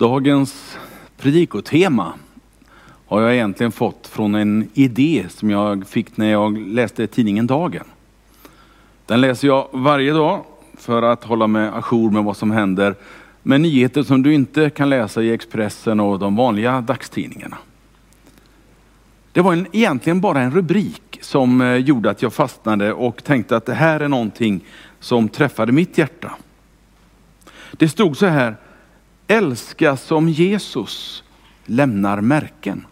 Dagens predikotema har jag egentligen fått från en idé som jag fick när jag läste tidningen Dagen. Den läser jag varje dag för att hålla mig ajour med vad som händer med nyheter som du inte kan läsa i Expressen och de vanliga dagstidningarna. Det var en, egentligen bara en rubrik som eh, gjorde att jag fastnade och tänkte att det här är någonting som träffade mitt hjärta. Det stod så här, älska som Jesus lämnar märken.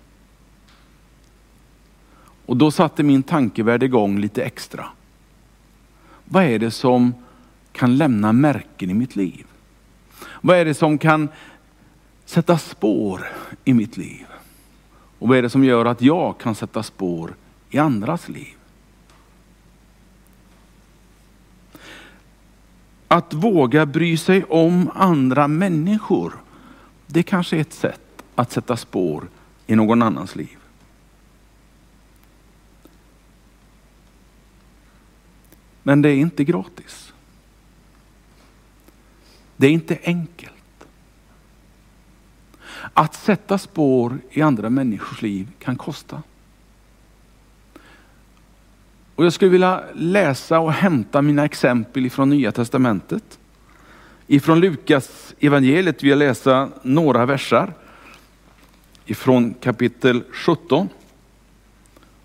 Och då satte min tankevärld igång lite extra. Vad är det som kan lämna märken i mitt liv? Vad är det som kan sätta spår i mitt liv? Och vad är det som gör att jag kan sätta spår i andras liv? Att våga bry sig om andra människor, det kanske är ett sätt att sätta spår i någon annans liv. Men det är inte gratis. Det är inte enkelt. Att sätta spår i andra människors liv kan kosta. Och jag skulle vilja läsa och hämta mina exempel ifrån Nya Testamentet. Ifrån Lukas evangeliet vill jag läsa några versar. Ifrån kapitel 17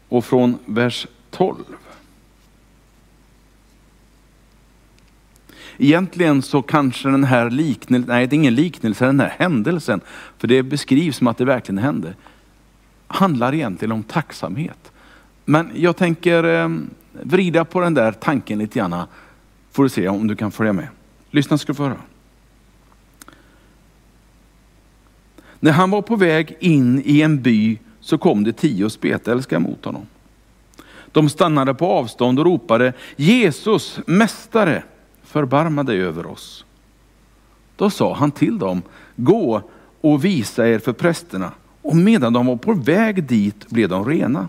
och från vers 12. Egentligen så kanske den här liknelsen, nej det är ingen liknelse, den här händelsen, för det beskrivs som att det verkligen hände, handlar egentligen om tacksamhet. Men jag tänker eh, vrida på den där tanken lite grann, får du se om du kan följa med. Lyssna ska du få höra. När han var på väg in i en by så kom det tio spetälska mot honom. De stannade på avstånd och ropade Jesus, mästare, förbarma dig över oss. Då sa han till dem, gå och visa er för prästerna. Och medan de var på väg dit blev de rena.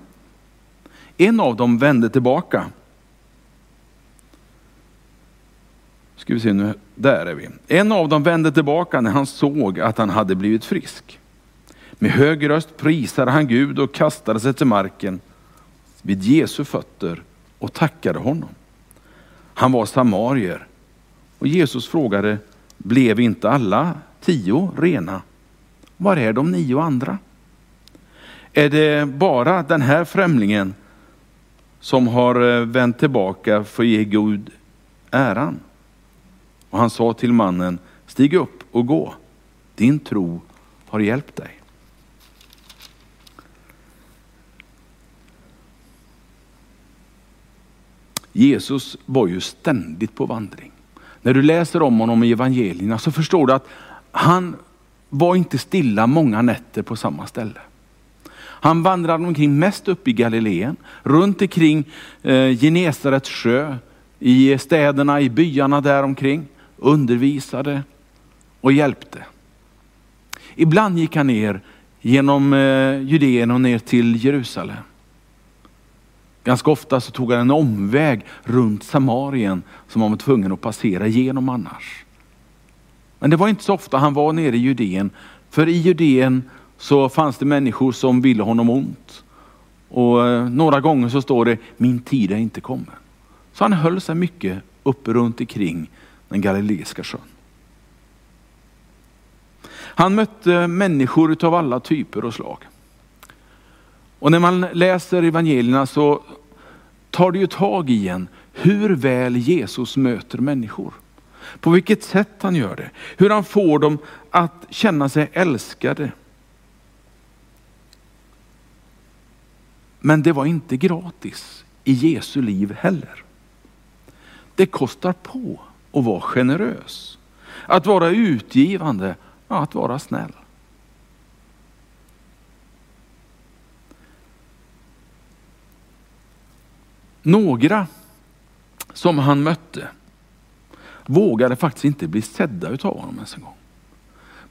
En av dem vände tillbaka. Ska vi se nu, där är vi. En av dem vände tillbaka när han såg att han hade blivit frisk. Med hög röst prisade han Gud och kastade sig till marken vid Jesu fötter och tackade honom. Han var samarier och Jesus frågade, blev inte alla tio rena? Var är de nio andra? Är det bara den här främlingen som har eh, vänt tillbaka för att ge Gud äran? Och han sa till mannen, stig upp och gå. Din tro har hjälpt dig. Jesus var ju ständigt på vandring. När du läser om honom i evangelierna så förstår du att han var inte stilla många nätter på samma ställe. Han vandrade omkring mest uppe i Galileen, runt omkring eh, Genesarets sjö, i städerna, i byarna där omkring, undervisade och hjälpte. Ibland gick han ner genom eh, Judeen och ner till Jerusalem. Ganska ofta så tog han en omväg runt Samarien som han var tvungen att passera igenom annars. Men det var inte så ofta han var nere i Judeen. För i Judeen så fanns det människor som ville honom ont. Och eh, några gånger så står det, min tid är inte kommen. Så han höll sig mycket uppe runt omkring den galileiska sjön. Han mötte människor utav alla typer och slag. Och när man läser evangelierna så tar det ju tag i en hur väl Jesus möter människor. På vilket sätt han gör det. Hur han får dem att känna sig älskade. Men det var inte gratis i Jesu liv heller. Det kostar på att vara generös. Att vara utgivande, att vara snäll. Några som han mötte vågade faktiskt inte bli sedda utav honom ens en gång.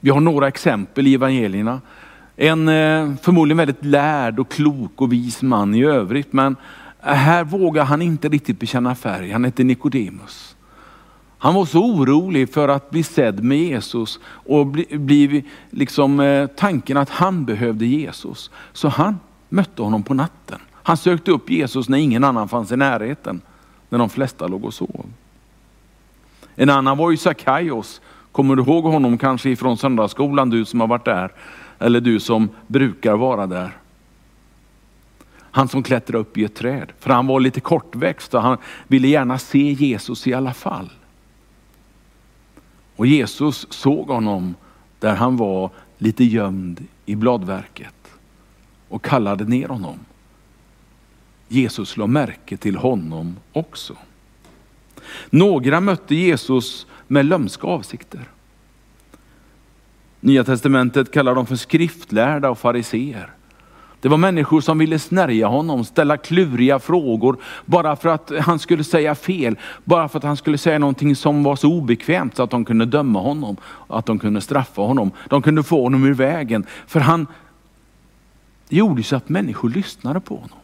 Vi har några exempel i evangelierna. En eh, förmodligen väldigt lärd och klok och vis man i övrigt, men eh, här vågar han inte riktigt bekänna färg. Han heter Nikodemus. Han var så orolig för att bli sedd med Jesus och bli, bli liksom eh, tanken att han behövde Jesus. Så han mötte honom på natten. Han sökte upp Jesus när ingen annan fanns i närheten, när de flesta låg och sov. En annan var ju Sackaios. Kommer du ihåg honom kanske ifrån söndagsskolan, du som har varit där? Eller du som brukar vara där. Han som klättrade upp i ett träd, för han var lite kortväxt och han ville gärna se Jesus i alla fall. Och Jesus såg honom där han var lite gömd i bladverket och kallade ner honom. Jesus la märke till honom också. Några mötte Jesus med lömska avsikter. Nya testamentet kallar dem för skriftlärda och fariseer. Det var människor som ville snärja honom, ställa kluriga frågor bara för att han skulle säga fel. Bara för att han skulle säga någonting som var så obekvämt så att de kunde döma honom, att de kunde straffa honom. De kunde få honom ur vägen. För han gjorde så att människor lyssnade på honom.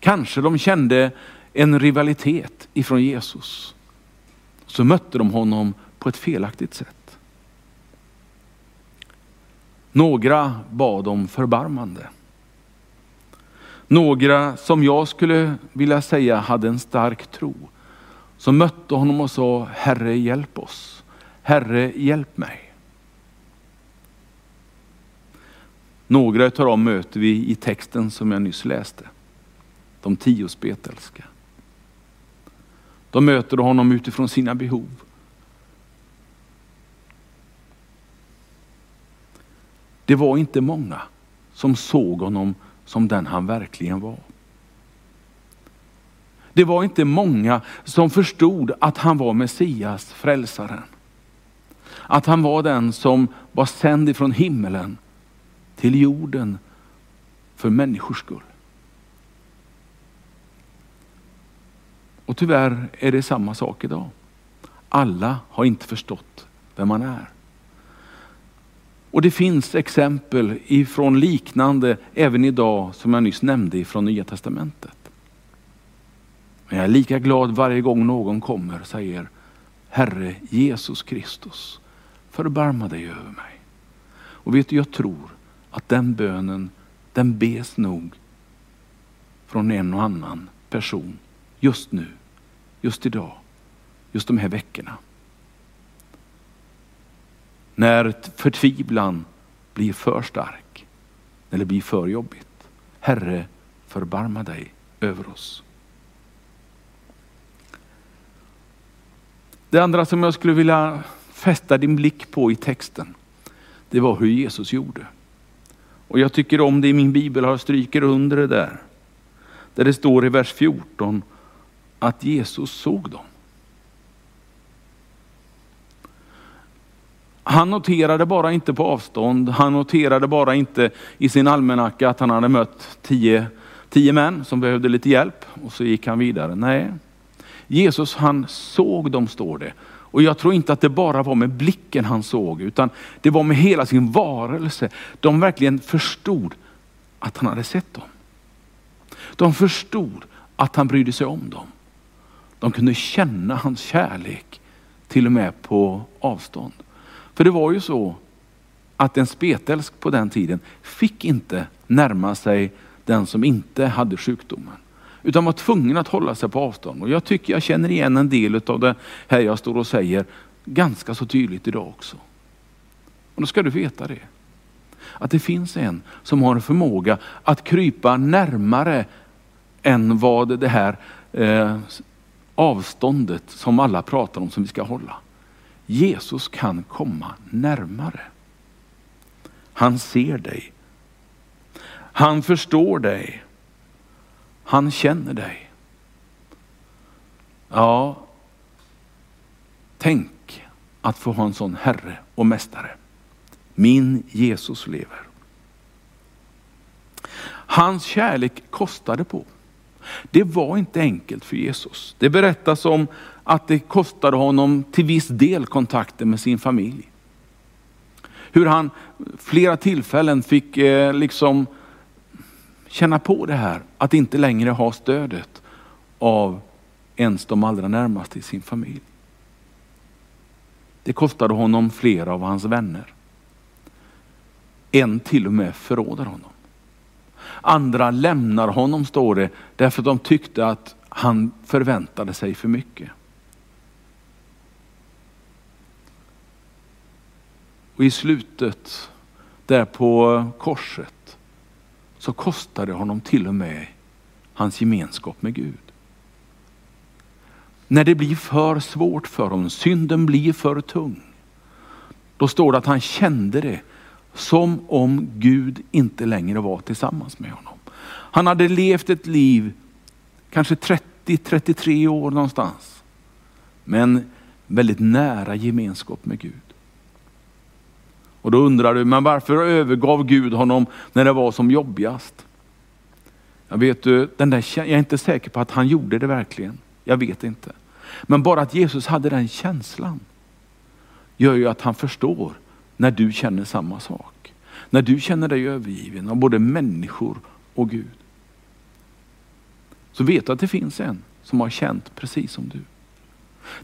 Kanske de kände en rivalitet ifrån Jesus. Så mötte de honom på ett felaktigt sätt. Några bad om förbarmande. Några som jag skulle vilja säga hade en stark tro. Som mötte honom och sa, Herre hjälp oss. Herre hjälp mig. Några av dem möter vi i texten som jag nyss läste. De tio spetälska. De möter honom utifrån sina behov. Det var inte många som såg honom som den han verkligen var. Det var inte många som förstod att han var Messias, frälsaren. Att han var den som var sänd ifrån himmelen till jorden för människors skull. Och tyvärr är det samma sak idag. Alla har inte förstått vem man är. Och det finns exempel ifrån liknande även idag som jag nyss nämnde ifrån Nya Testamentet. Men jag är lika glad varje gång någon kommer och säger Herre Jesus Kristus, förbarma dig över mig. Och vet du, jag tror att den bönen, den bes nog från en och annan person just nu, just idag, just de här veckorna. När förtvivlan blir för stark, när det blir för jobbigt. Herre, förbarma dig över oss. Det andra som jag skulle vilja fästa din blick på i texten, det var hur Jesus gjorde. Och jag tycker om det i min bibel, jag stryker under det där. Där det står i vers 14 att Jesus såg dem. Han noterade bara inte på avstånd, han noterade bara inte i sin almanacka att han hade mött tio, tio män som behövde lite hjälp och så gick han vidare. Nej, Jesus han såg dem står det. Och jag tror inte att det bara var med blicken han såg, utan det var med hela sin varelse. De verkligen förstod att han hade sett dem. De förstod att han brydde sig om dem. De kunde känna hans kärlek till och med på avstånd. För det var ju så att en spetälsk på den tiden fick inte närma sig den som inte hade sjukdomen. Utan var tvungen att hålla sig på avstånd. Och jag tycker jag känner igen en del av det här jag står och säger ganska så tydligt idag också. Och då ska du veta det. Att det finns en som har en förmåga att krypa närmare än vad det här eh, avståndet som alla pratar om som vi ska hålla. Jesus kan komma närmare. Han ser dig. Han förstår dig. Han känner dig. Ja, tänk att få ha en sån Herre och Mästare. Min Jesus lever. Hans kärlek kostade på. Det var inte enkelt för Jesus. Det berättas om att det kostade honom till viss del kontakten med sin familj. Hur han flera tillfällen fick eh, liksom känna på det här, att inte längre ha stödet av ens de allra närmaste i sin familj. Det kostade honom flera av hans vänner. En till och med förråder honom. Andra lämnar honom, står det, därför att de tyckte att han förväntade sig för mycket. Och i slutet, där på korset, så kostade det honom till och med hans gemenskap med Gud. När det blir för svårt för honom, synden blir för tung, då står det att han kände det som om Gud inte längre var tillsammans med honom. Han hade levt ett liv, kanske 30-33 år någonstans, men väldigt nära gemenskap med Gud. Och då undrar du, men varför övergav Gud honom när det var som jobbigast? Jag vet du, den där, jag är inte säker på att han gjorde det verkligen. Jag vet inte. Men bara att Jesus hade den känslan gör ju att han förstår när du känner samma sak. När du känner dig övergiven av både människor och Gud. Så vet du att det finns en som har känt precis som du.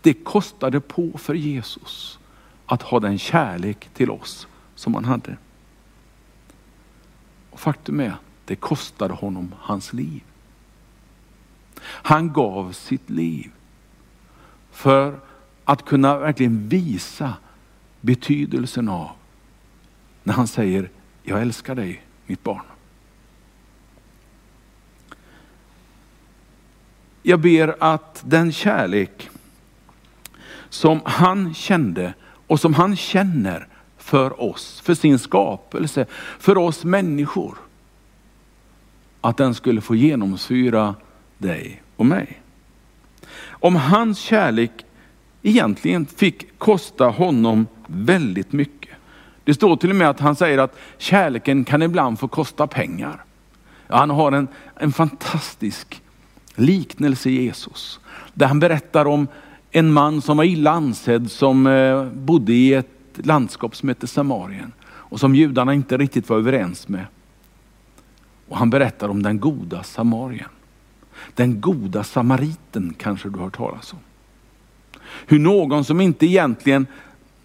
Det kostade på för Jesus att ha den kärlek till oss som han hade. Och faktum är, det kostade honom hans liv. Han gav sitt liv för att kunna verkligen visa betydelsen av när han säger, jag älskar dig mitt barn. Jag ber att den kärlek som han kände och som han känner för oss, för sin skapelse, för oss människor. Att den skulle få genomsyra dig och mig. Om hans kärlek egentligen fick kosta honom väldigt mycket. Det står till och med att han säger att kärleken kan ibland få kosta pengar. Han har en, en fantastisk liknelse i Jesus. Där han berättar om en man som var illa ansedd som eh, bodde i ett landskap som hette Samarien och som judarna inte riktigt var överens med. Och han berättar om den goda Samarien. Den goda samariten kanske du har hört talas om. Hur någon som inte egentligen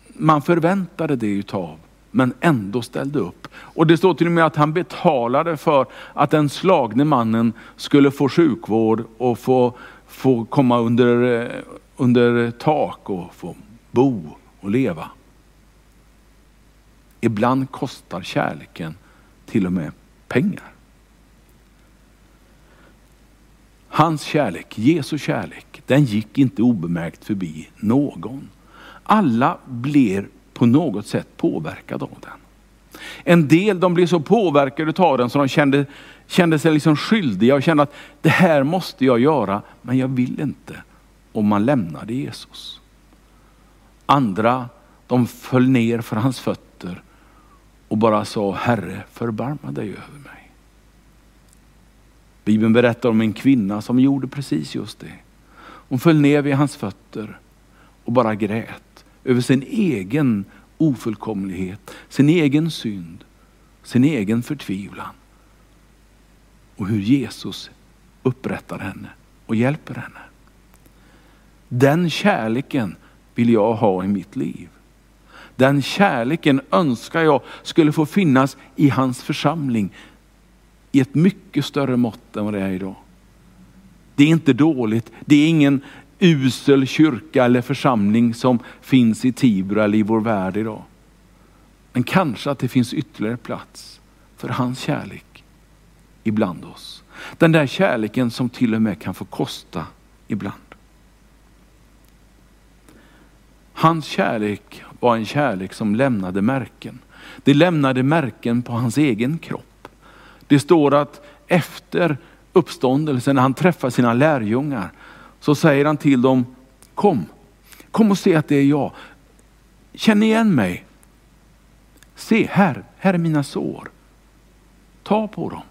man förväntade det utav, men ändå ställde upp. Och det står till och med att han betalade för att den slagne mannen skulle få sjukvård och få, få komma under, eh, under tak och få bo och leva. Ibland kostar kärleken till och med pengar. Hans kärlek, Jesu kärlek, den gick inte obemärkt förbi någon. Alla blev på något sätt påverkade av den. En del de blev så påverkade av den så de kände, kände sig liksom skyldiga och kände att det här måste jag göra, men jag vill inte. Och man lämnade Jesus. Andra de föll ner för hans fötter och bara sa, Herre förbarma dig över mig. Bibeln berättar om en kvinna som gjorde precis just det. Hon föll ner vid hans fötter och bara grät över sin egen ofullkomlighet, sin egen synd, sin egen förtvivlan. Och hur Jesus upprättar henne och hjälper henne. Den kärleken vill jag ha i mitt liv. Den kärleken önskar jag skulle få finnas i hans församling i ett mycket större mått än vad det är idag. Det är inte dåligt, det är ingen usel kyrka eller församling som finns i Tibro eller i vår värld idag. Men kanske att det finns ytterligare plats för hans kärlek ibland oss. Den där kärleken som till och med kan få kosta ibland. Hans kärlek var en kärlek som lämnade märken. Det lämnade märken på hans egen kropp. Det står att efter uppståndelsen, när han träffar sina lärjungar, så säger han till dem, kom, kom och se att det är jag. Känn igen mig. Se här, här är mina sår. Ta på dem.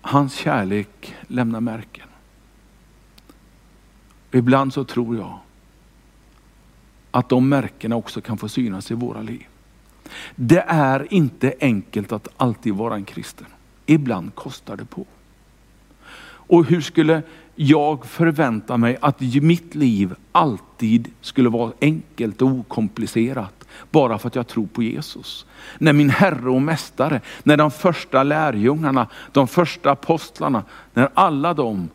Hans kärlek lämnar märken. Ibland så tror jag att de märkena också kan få synas i våra liv. Det är inte enkelt att alltid vara en kristen. Ibland kostar det på. Och hur skulle jag förvänta mig att mitt liv alltid skulle vara enkelt och okomplicerat bara för att jag tror på Jesus. När min Herre och Mästare, när de första lärjungarna, de första apostlarna, när alla de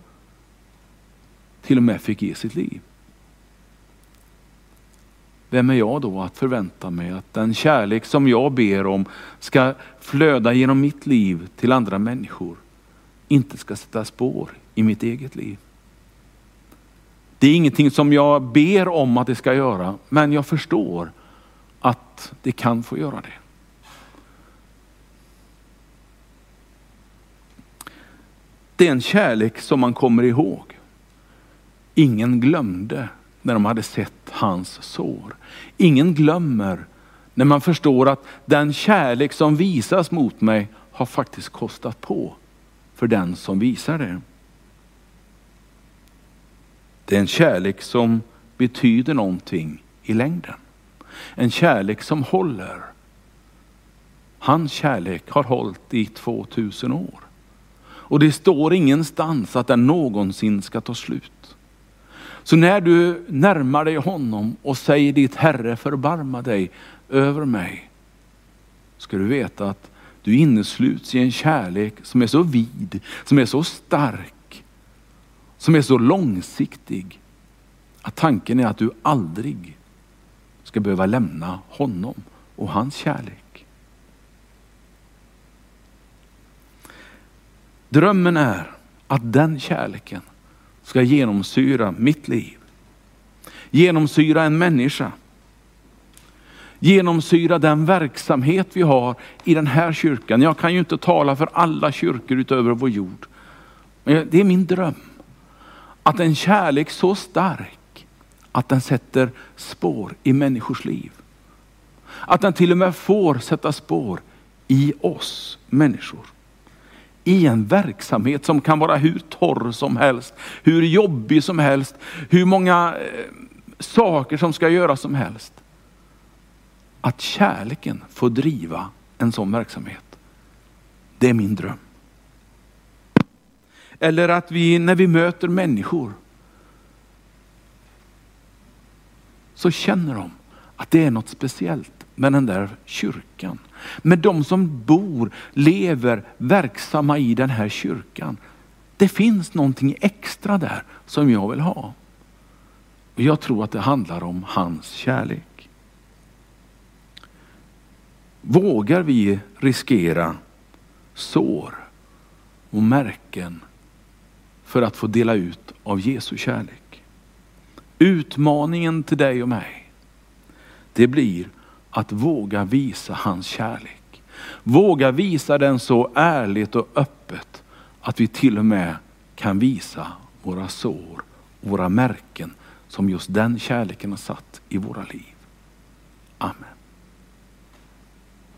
till och med fick ge sitt liv. Vem är jag då att förvänta mig att den kärlek som jag ber om ska flöda genom mitt liv till andra människor inte ska sätta spår i mitt eget liv. Det är ingenting som jag ber om att det ska göra, men jag förstår att det kan få göra det. Det är en kärlek som man kommer ihåg. Ingen glömde när de hade sett hans sår. Ingen glömmer när man förstår att den kärlek som visas mot mig har faktiskt kostat på för den som visar det. Det är en kärlek som betyder någonting i längden. En kärlek som håller. Hans kärlek har hållit i 2000 år. Och det står ingenstans att den någonsin ska ta slut. Så när du närmar dig honom och säger ditt Herre förbarma dig över mig. Ska du veta att du innesluts i en kärlek som är så vid, som är så stark, som är så långsiktig. Att tanken är att du aldrig ska behöva lämna honom och hans kärlek. Drömmen är att den kärleken ska genomsyra mitt liv. Genomsyra en människa. Genomsyra den verksamhet vi har i den här kyrkan. Jag kan ju inte tala för alla kyrkor utöver vår jord. Men det är min dröm. Att en kärlek så stark att den sätter spår i människors liv. Att den till och med får sätta spår i oss människor i en verksamhet som kan vara hur torr som helst, hur jobbig som helst, hur många eh, saker som ska göras som helst. Att kärleken får driva en sån verksamhet. Det är min dröm. Eller att vi när vi möter människor så känner de att det är något speciellt med den där kyrkan. Med de som bor, lever, verksamma i den här kyrkan. Det finns någonting extra där som jag vill ha. Och Jag tror att det handlar om hans kärlek. Vågar vi riskera sår och märken för att få dela ut av Jesu kärlek? Utmaningen till dig och mig, det blir att våga visa hans kärlek. Våga visa den så ärligt och öppet att vi till och med kan visa våra sår, våra märken som just den kärleken har satt i våra liv. Amen.